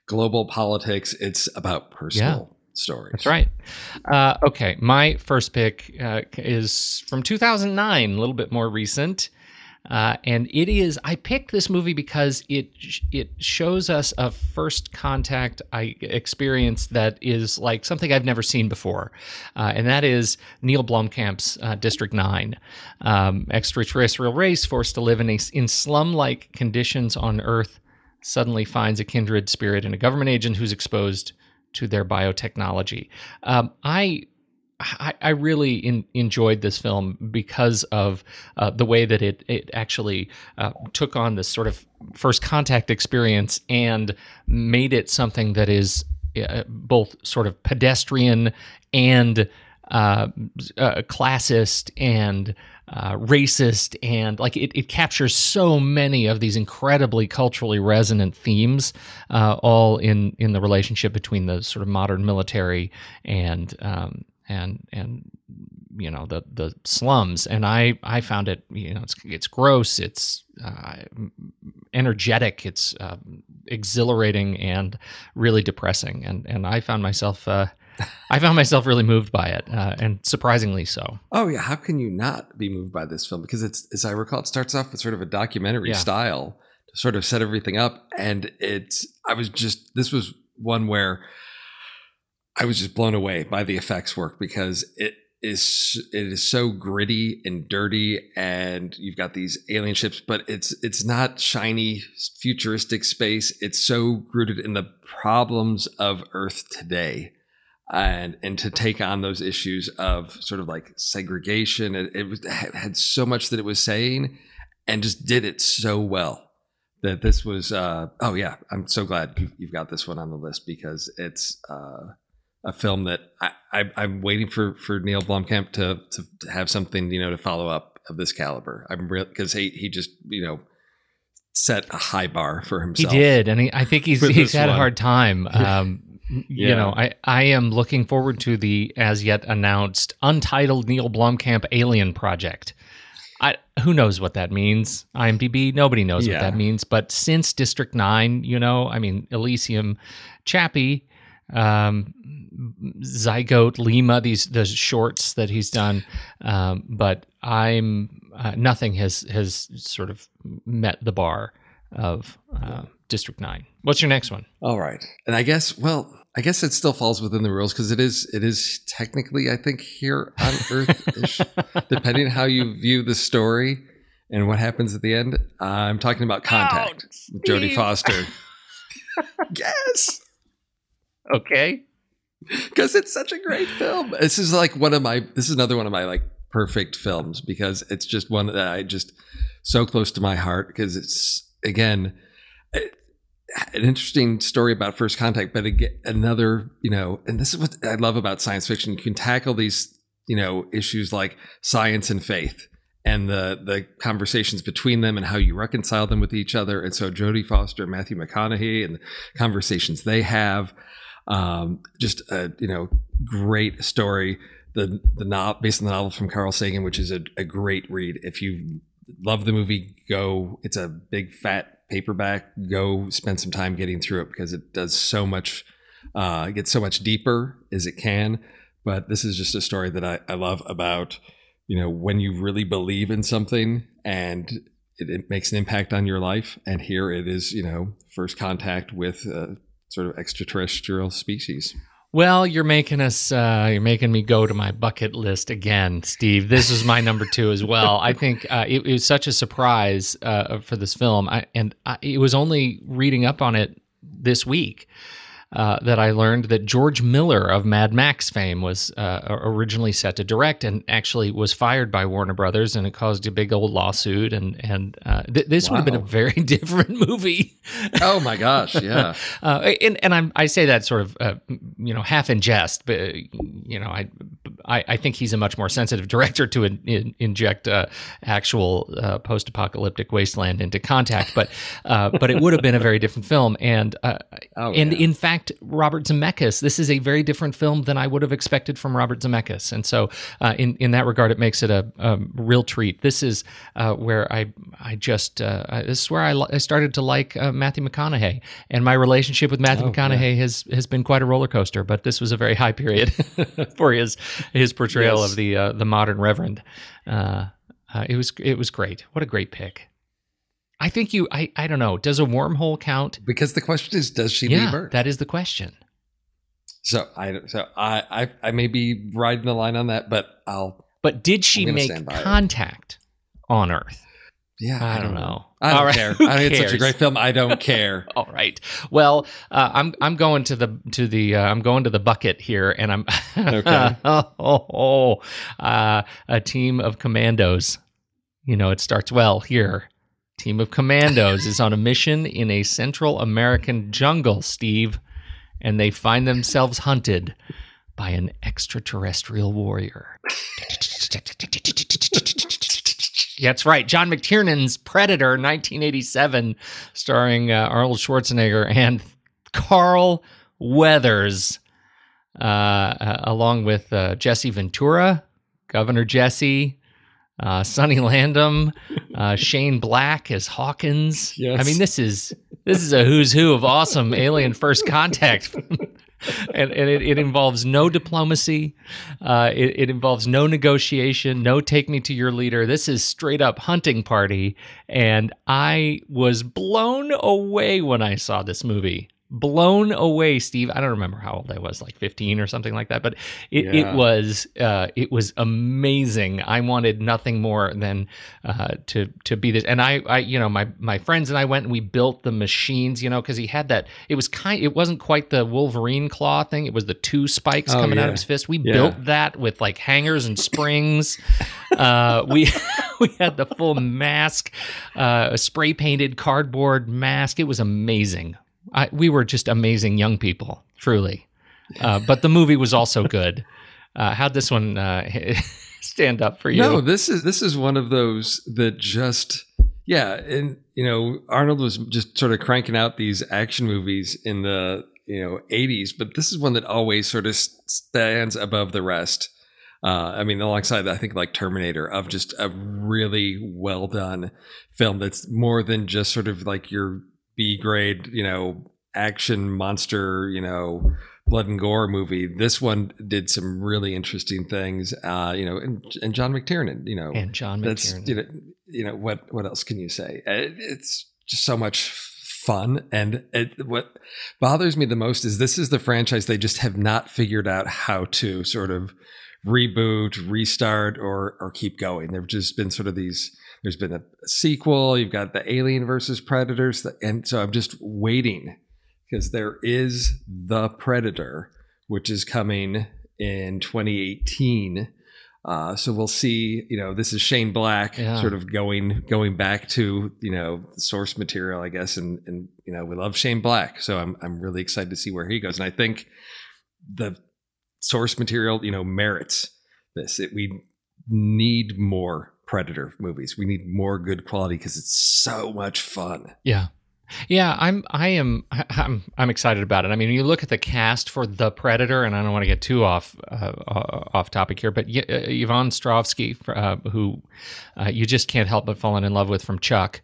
global politics. It's about personal stories. That's right. Uh, okay, my first pick uh, is from 2009, a little bit more recent. Uh, and it is. I picked this movie because it it shows us a first contact I experience that is like something I've never seen before, uh, and that is Neil Blomkamp's uh, District Nine, um, extraterrestrial race forced to live in a, in slum like conditions on Earth suddenly finds a kindred spirit and a government agent who's exposed to their biotechnology. Um, I I, I really in, enjoyed this film because of uh, the way that it it actually uh, took on this sort of first contact experience and made it something that is uh, both sort of pedestrian and uh, uh, classist and uh, racist and like it, it captures so many of these incredibly culturally resonant themes uh, all in in the relationship between the sort of modern military and um, and and you know the the slums. And I I found it you know it's it's gross it's uh, energetic it's uh, exhilarating and really depressing. And and I found myself uh, I found myself really moved by it, uh, and surprisingly so. Oh yeah, how can you not be moved by this film? Because it's, as I recall, it starts off with sort of a documentary Yeah. style to sort of set everything up, and it's. I was just. This was one where I was just blown away by the effects work because it is it is so gritty and dirty, and you've got these alien ships, but it's it's not shiny futuristic space. It's so rooted in the problems of Earth today and and to take on those issues of sort of like segregation it, it was, had had so much that it was saying and just did it so well that this was uh oh yeah i'm so glad you've, you've got this one on the list because it's uh a film that I, I i'm waiting for for neil blomkamp to to have something you know to follow up of this caliber i'm real because he he just you know set a high bar for himself. He did, and he, I think he's he's had a hard time. Um, You know, I, I am looking forward to the as yet announced untitled Neil Blomkamp Alien Project. I who knows what that means? IMDb, nobody knows Yeah. what that means. But since District Nine, you know, I mean, Elysium, Chappie, um, Zygote, Lima, these the shorts that he's done. Um, but I'm uh, nothing has has sort of met the bar of uh, District Nine. What's your next one? All right. And I guess, well, I guess it still falls within the rules because it is, it is technically, I think, here on Earth, [laughs] depending on how you view the story and what happens at the end. I'm talking about Contact with Jodie Foster. [laughs] yes, Okay. because it's such a great film. This is like one of my. This is another one of my like perfect films because it's just one that I just so close to my heart because it's again it- an interesting story about first contact, but again, another you know, and this is what I love about science fiction. You can tackle these you know issues like science and faith. And the the conversations between them and how you reconcile them with each other, and so Jodie Foster, and Matthew McConaughey, and the conversations they have, um, just a you know great story. The the novel based on the novel from Carl Sagan, which is a, a great read. If you love the movie, go. It's a big fat paperback. Go spend some time getting through it because it does so much. Uh, gets so much deeper as it can. But this is just a story that I, I love about you know when you really believe in something and it, it makes an impact on your life. And here it is, you know, first contact with uh, sort of extraterrestrial species. Well, you're making us. Uh, you're making me go to my bucket list again, Steve. This is my number two as well. I think uh, it, it was such a surprise uh, for this film, I, and I, it was only reading up on it this week uh, that I learned that George Miller of Mad Max fame was uh, originally set to direct, and actually was fired by Warner Brothers, and it caused a big old lawsuit. And and uh, th- this would have been a very [laughs] different movie. Oh my gosh, [laughs] yeah. Uh, and and I'm, I say that sort of uh, you know half in jest, but you know I, I I think he's a much more sensitive [laughs] director to in, in, inject uh, actual uh, post-apocalyptic wasteland into Contact, but uh, but it would have been a very different film. And uh, Oh, and yeah. in fact, Robert Zemeckis, this is a very different film than I would have expected from Robert Zemeckis. And so uh, in in that regard, it makes it a, a real treat. This is uh, where I I just uh, I- this is where I, I started to like uh, Matthew McConaughey, and my relationship with Matthew Oh, McConaughey has has been quite a roller coaster. But this was a very high period [laughs] for his his portrayal Yes. of the uh, the modern Reverend. Uh, uh, it was it was great. What a great pick. I think you. I I don't know. Does a wormhole count? Because the question is, does she yeah, leave Earth? that is the question. so I so I, I I may be riding the line on that, but I'll But did she make by it. contact on Earth? yeah. I don't know. I don't All right, care. who I think it's such a great film. I don't [laughs] care. All right. Well, uh, I'm I'm going to the to the uh, I'm going to the bucket here, and I'm Okay. oh, [laughs] oh, oh, uh, a team of commandos. You know, it starts well here. Team of commandos is on a mission in a Central American jungle, Steve, and they find themselves hunted by an extraterrestrial warrior. That's right. John McTiernan's Predator, 1987, starring uh, Arnold Schwarzenegger and Carl Weathers, uh, uh, along with uh, Jesse Ventura, Governor Jesse, uh, Sonny Landham, uh, Shane Black as Hawkins. Yes. I mean, this is this is a who's who of awesome [laughs] Alien First Contact [laughs] and, and it, it involves no diplomacy. Uh, it, it involves no negotiation, no take me to your leader. This is straight up hunting party. And I was blown away when I saw this movie blown away steve. I don't remember how old i was like 15 or something like that but it, Yeah. it was uh, it was amazing. I wanted nothing more than uh, to to be this. And i i you know my my friends and i went and we built the machines you know because he had that it was kind it wasn't quite the wolverine claw thing. It was the two spikes Oh, coming out of his fist. We Yeah. built that with like hangers and springs. [laughs] Uh, we [laughs] we had the full mask uh, spray painted cardboard mask. It was amazing I, we were just amazing young people, truly. Uh, but the movie was also good. Uh, how'd this one uh, [laughs] stand up for you? No, this is this is one of those that just yeah, and you know Arnold was just sort of cranking out these action movies in the you know 80s, but this is one that always sort of stands above the rest. Uh, I mean, alongside I think like Terminator of just a really well done film that's more than just sort of like your B grade, you know, action monster, you know, blood and gore movie. This one did some really interesting things, uh, you know, and, and John McTiernan, you know, and John McTiernan. you know, you know what what else can you say? Uh, It's just so much fun, and it, what bothers me the most is this is the franchise they just have not figured out how to sort of reboot, restart, or or keep going. There've just been sort of these. There's been a, sequel. You've got the Alien versus Predators, and so I'm just waiting because there is the Predator, which is coming in 2018. Uh, so we'll see. You know, this is Shane Black, Yeah. sort of going going back to you know the source material, I guess, and and you know we love Shane Black, so I'm I'm really excited to see where he goes, and I think the source material, you know, merits this. It, we need more Predator movies. We need more good quality because it's so much fun. Yeah. Yeah, I'm I am [laughs] I'm I'm excited about it. I mean, you look at the cast for The Predator and I don't want to get too off uh, uh, off topic here, but y- uh, Yvonne Strahovski uh, who uh, you just can't help but falling in love with from Chuck.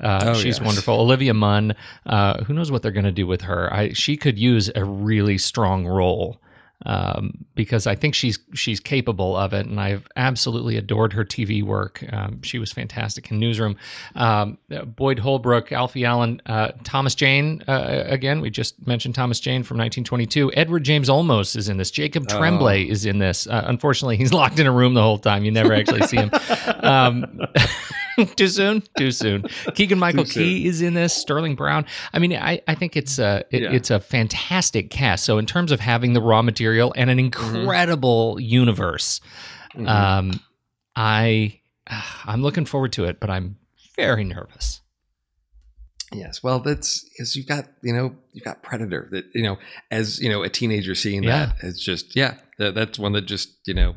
Uh, Oh, she's yes. wonderful. Olivia Munn, uh, who knows what they're going to do with her? I, she could use a really strong role um, because I think she's she's capable of it, and I've absolutely adored her TV work. Um, she was fantastic in Newsroom. Um, Boyd Holbrook, Alfie Allen, uh, Thomas Jane. Uh, again, we just mentioned Thomas Jane from 1922. Edward James Olmos is in this. Jacob Tremblay is in this. Uh, unfortunately, he's [laughs] locked in a room the whole time. You never actually see him. [laughs] [laughs] Too soon? Too soon. Keegan michael key is in this. Sterling brown. I mean i, I think it's a it, Yeah. it's a fantastic cast. So in terms of having the raw material and an mm-hmm. incredible universe mm-hmm. um i ah, i'm looking forward to it but i'm very nervous. Yes, well, that's because you've got you know you've got Predator that you know as you know a teenager seeing Yeah. that it's just yeah that, that's one that just you know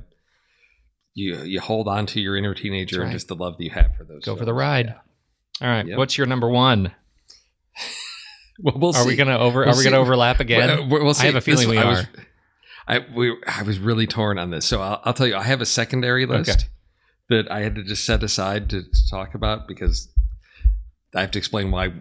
you you hold on to your inner teenager That's and just the love that you have for those. go for the ride Yeah. all right Yep. what's your number one [laughs] Well, we'll are see. we gonna over We'll are we gonna see. overlap again Well, we'll- we'll i have a feeling This- we I are was, I we I was really torn on this, so I'll, I'll tell you. I have a secondary list Okay. that I had to just set aside to, to talk about because I have to explain why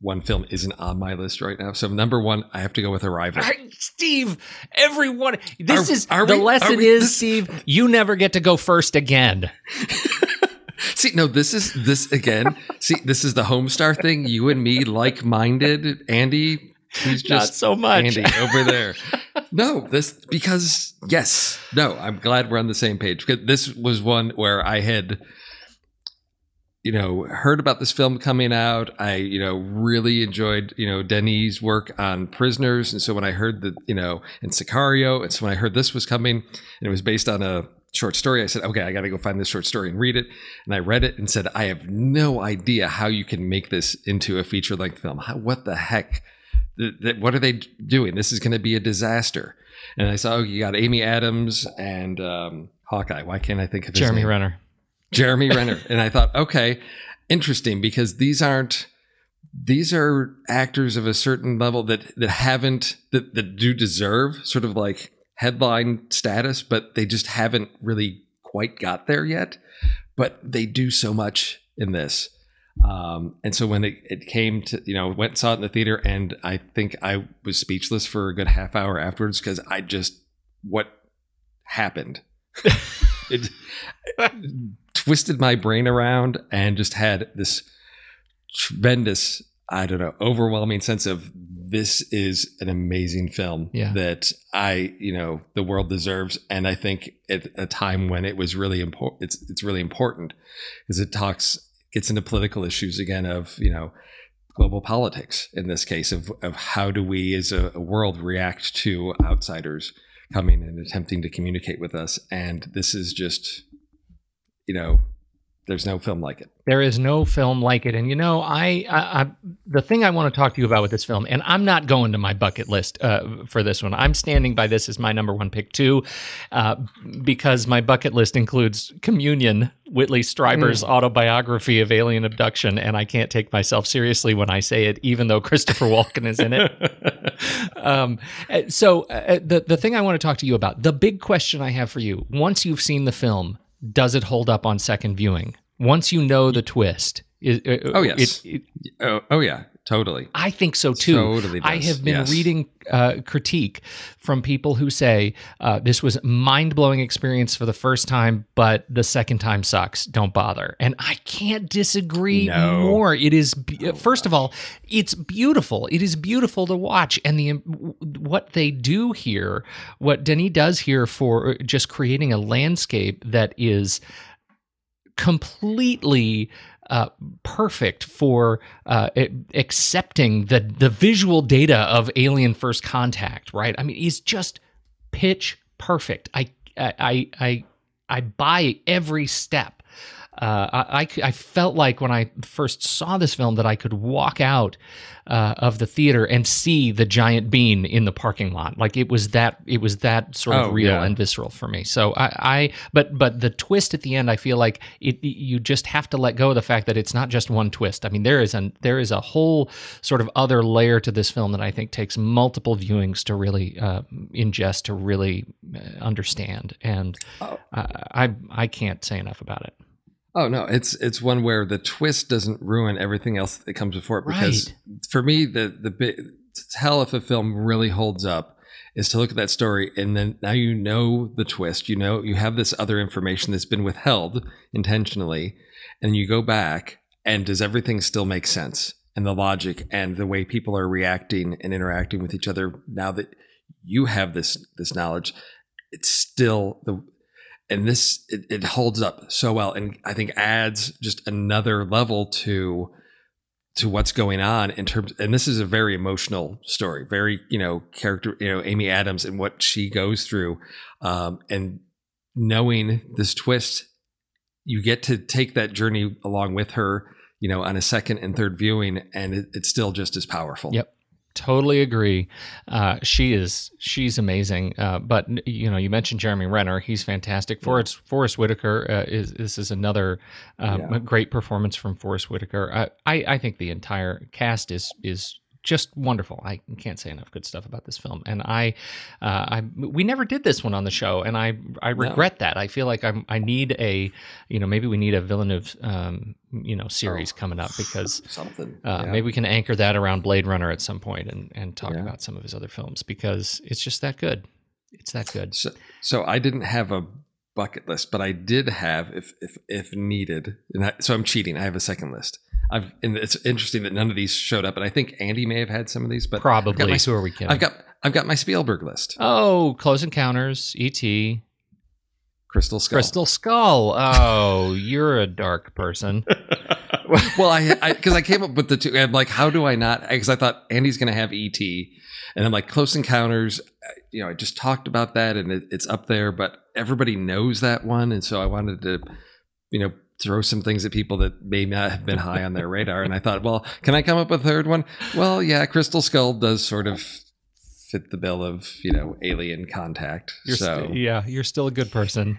one film isn't on my list right now. So number one, I have to go with Arrival. I- Steve, everyone, this Are- is are the we- lesson we- is, this- Steve, you never get to go first again. [laughs] See, no, this is this again. see, this is the Homestar thing. You and me, like minded. Andy, he's Not just so much. Andy over there. No, this because yes, no. I'm glad we're on the same page because this was one where I had, you know, heard about this film coming out. I, you know, really enjoyed, you know, Denis' work on Prisoners, and so when I heard that, you know, and Sicario, and so when I heard this was coming, and it was based on a short story, I said, okay, I got to go find this short story and read it. And I read it and said, I have no idea how you can make this into a feature length film. How, what the heck? Th- th- what are they doing? This is going to be a disaster. And I saw oh, you got Amy Adams and um, Hawkeye. Why can't I think of Jeremy? Renner. Jeremy Renner. And I thought, okay, interesting because these aren't these are actors of a certain level that that haven't that, that do deserve sort of like headline status, but they just haven't really quite got there yet. But they do so much in this. Um, and so when it, it came to, you know, went saw it in the theater, and I think I was speechless for a good half hour afterwards because I just, what happened? [laughs] it [laughs] twisted my brain around and just had this tremendous, I don't know, overwhelming sense of this is an amazing film Yeah. that I, you know, the world deserves. And I think at a time when it was really important, it's, it's really important because it talks, gets into political issues again of, you know, global politics in this case of, of how do we as a, a world react to outsiders coming and attempting to communicate with us. And this is just, you know, there's no film like it. There is no film like it, and you know, I, I, I the thing I want to talk to you about with this film, and I'm not going to my bucket list uh, for this one. I'm standing by this as my number one pick too, uh, because my bucket list includes Communion, Whitley Strieber's autobiography of alien abduction, and I can't take myself seriously when I say it, even though Christopher Walken is in it. [laughs] um, uh, so uh, the the thing I want to talk to you about, the big question I have for you, once you've seen the film, does it hold up on second viewing? Once you know the twist, is, uh, Oh, yes. it- it- Oh, oh yeah, totally. I think so too. Totally I have been yes. reading uh, critique from people who say uh, this was mind blowing experience for the first time, but the second time sucks. Don't bother. And I can't disagree No. more. It is be- first of all, it's beautiful. It is beautiful to watch, and the what they do here, what Denis does here for just creating a landscape that is completely uh, perfect for uh, accepting the the visual data of Alien First Contact. Right? I mean, he's just pitch perfect. I I I I buy every step. Uh, I, I I felt like when I first saw this film that I could walk out uh, of the theater and see the giant bean in the parking lot. Like it was that it was that sort of Oh, real yeah. and visceral for me. So I, I but but the twist at the end, I feel like it you just have to let go of the fact that it's not just one twist. I mean, there is an there is a whole sort of other layer to this film that I think takes multiple viewings to really uh, ingest to really uh, understand, and Oh. I I can't say enough about it. Oh no, it's it's one where the twist doesn't ruin everything else that comes before it. Because Right. for me, the the bit to tell if a film really holds up is to look at that story and then now you know the twist. You know you have this other information that's been withheld intentionally, and you go back and does everything still make sense? And the logic and the way people are reacting and interacting with each other now that you have this this knowledge, it's still the and this it, it holds up so well. And i think adds just another level to to what's going on in terms and this is a very emotional story very you know character you know amy adams and what she goes through. Um, and knowing this twist you get to take that journey along with her you know on a second and third viewing and it, it's still just as powerful. Yep. Totally agree. Uh, she is she's amazing. Uh, but you know, you mentioned Jeremy Renner. He's fantastic. Forest Forest Whitaker uh, is this is another um, Yeah. great performance from Forest Whitaker. I, I I think the entire cast is is just wonderful. I can't say enough good stuff about this film. And I, uh, I we never did this one on the show, and I I regret that. I feel like I'm I need a you know maybe we need a Villeneuve um, you know series coming up because [laughs] something uh, yeah. Maybe we can anchor that around Blade Runner at some point and, and talk Yeah. about some of his other films because it's just that good. It's that good. So, so I didn't have a bucket list, but I did have, if if if needed, and I, so I'm cheating. I have a second list. I've and it's interesting that none of these showed up, and I think Andy may have had some of these, but Probably. my, Who are we kidding? I've got I've got my Spielberg list. oh, Close Encounters, E.T., Crystal Skull. Crystal Skull. Oh, [laughs] you're a dark person. [laughs] well, I because I, came up with the two. I'm like, how do I not? Because I thought Andy's going to have ET, and I'm like, Close Encounters. You know, I just talked about that, and it, it's up there, but everybody knows that one, and so I wanted to, you know, throw some things at people that may not have been high on their radar. And I thought, well, can I come up with a third one? Well, yeah, Crystal Skull does sort of fit the bill of you know alien contact. You're so st- yeah, you're still a good person.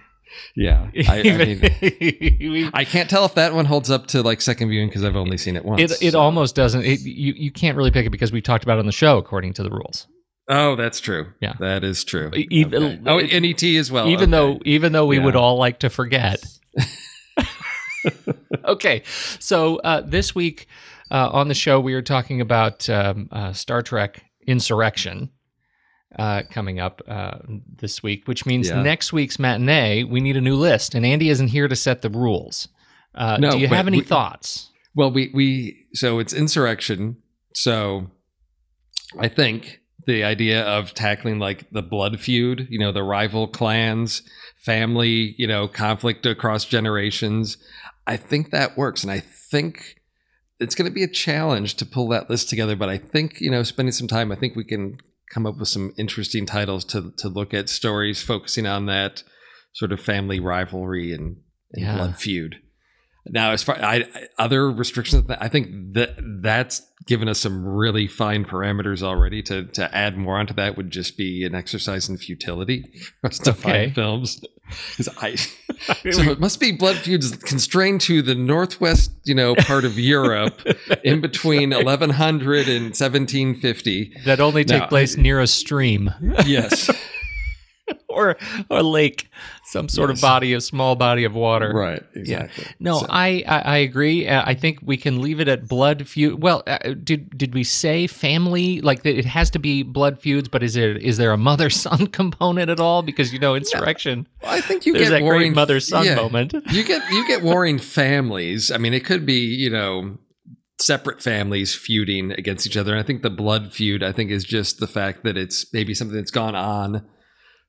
yeah, I, I mean. [laughs] I can't tell if that one holds up to like second viewing because I've only seen it once. it it so. almost doesn't. It, you you can't really pick it because we talked about it on the show according to the rules. Oh, that's true. Yeah. that is true. E- even- Okay. oh, and ET as well. even Okay. though even though we would all like to forget [laughs] [laughs] okay, so uh, this week uh, on the show, we are talking about um, uh, Star Trek Insurrection uh, coming up uh, this week, which means Yeah. next week's matinee, we need a new list. And Andy isn't here to set the rules. Uh, No, do you have any we- thoughts? Well, we we so it's insurrection. So I think the idea of tackling like the blood feud, you know, the rival clans, family, you know, conflict across generations, I think that works and I think it's going to be a challenge to pull that list together, but I think, you know, spending some time, I think we can come up with some interesting titles to to look at stories focusing on that sort of family rivalry and, and Yeah. blood feud. Now, as far I, I- other restrictions, I think that that's given us some really fine parameters already. To to add more onto that would just be an exercise in futility for us [laughs] to Okay. find films. I, [laughs] so it must be blood feuds constrained to the northwest, you know, part of Europe, [laughs] in between 1100 and 1750. That only take No. place near a stream Yes, or a lake, some sort of body, a small body of water. right, exactly. No, So- I, I I agree. Uh, I think we can leave it at blood feud. Well, uh, did did we say family? Like it has to be blood feuds, but is it is there a mother [laughs] son component at all? Because you know insurrection. Well, I think you There's get that great warring mother son yeah. moment. [laughs] you get you get warring families. I mean, it could be you know separate families feuding against each other. And I think the blood feud, I think, is just the fact that it's maybe something that's gone on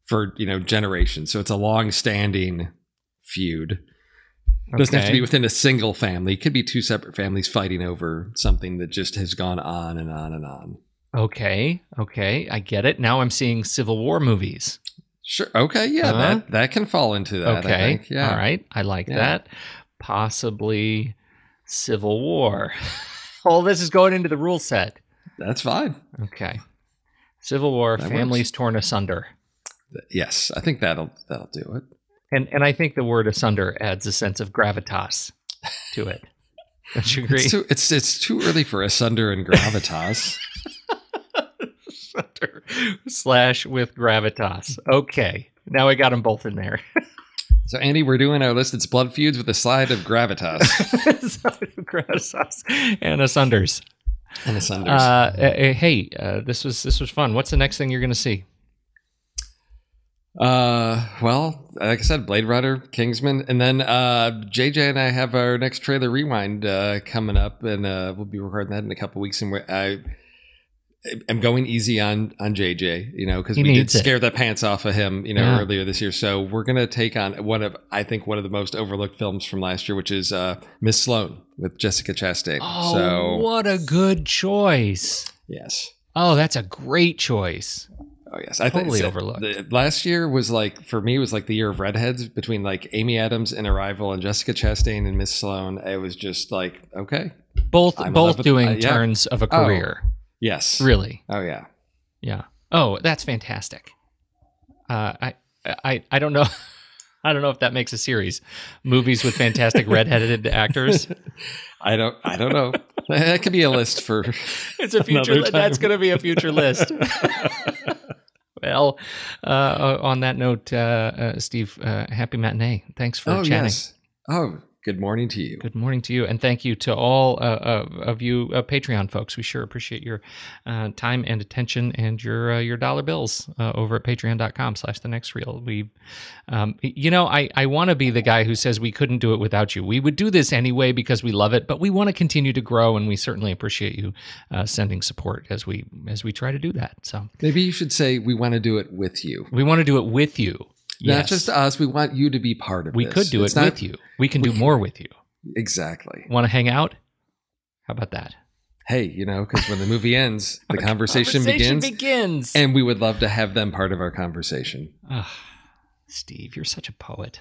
for you know generations. So it's a long-standing feud. It doesn't have to be within a single family. It could be two separate families fighting over something that just has gone on and on and on. Okay, okay, I get it. Now I'm seeing Civil War movies. Sure. Okay. Yeah. Huh? That that can fall into that. I okay, think. Yeah. all right, I like Yeah. that. Possibly Civil War. [laughs] All this is going into the rule set. That's fine. Okay, Civil War, That families torn asunder. Yes. I think that'll that'll do it. And and I think the word asunder adds a sense of gravitas to it. Don't you agree? It's too, it's it's too early for asunder and gravitas. [laughs] Asunder slash with gravitas. Okay, now I got them both in there. [laughs] so Andy, we're doing our list. It's blood feuds with a slide of gravitas [laughs] gravitas and asunders. and asunders. Uh, uh, hey, uh, this was this was fun. What's the next thing you're going to see? Uh, well, like I said, Blade Runner, Kingsman, and then uh, JJ and I have our next trailer rewind uh, coming up, and uh, we'll be recording that in a couple weeks. And I am going easy on on JJ, you know, because we did it. scare the pants off of him, you know, Yeah. earlier this year. So we're gonna take on one of I think one of the most overlooked films from last year, which is uh, Miss Sloane with Jessica Chastain. Oh, so what a good choice! yes. Oh, that's a great choice. Oh yes, I think Totally so overlooked. the- last year was like for me was like the year of redheads between like Amy Adams and Arrival and Jessica Chastain and Miss Sloane. It was just like okay, Both I'm both with- doing uh, yeah. turns of a Oh. career. yes, Really? oh yeah, Yeah. Oh, that's fantastic. Uh, I I I don't know. [laughs] I don't know if that makes a series. Movies with fantastic redheaded [laughs] actors. I don't I don't know. that could be a list for [laughs] It's a future. Li- That's going to be a future list. Well, uh, on that note, uh, uh, Steve, uh, happy matinee. Thanks for oh chatting. yes. Oh, good morning to you. Good morning to you, and thank you to all uh, of you uh, Patreon folks. We sure appreciate your uh, time and attention and your uh, your dollar bills uh, over at Patreon.com/slash The Next Reel. We, um, you know, I I want to be the guy who says we couldn't do it without you. We would do this anyway because we love it, but we want to continue to grow, and we certainly appreciate you uh, sending support as we as we try to do that. So Maybe you should say we want to do it with you, we want to do it with you. Not just us. We want you to be part of. we this. We could do It's it not- with you. We can do more with you. Exactly. Want to hang out? How about that? Hey, you know, because when the movie ends, [laughs] the conversation, Conversation begins, begins. and we would love to have them part of our conversation. Ah, Steve, you're such a poet.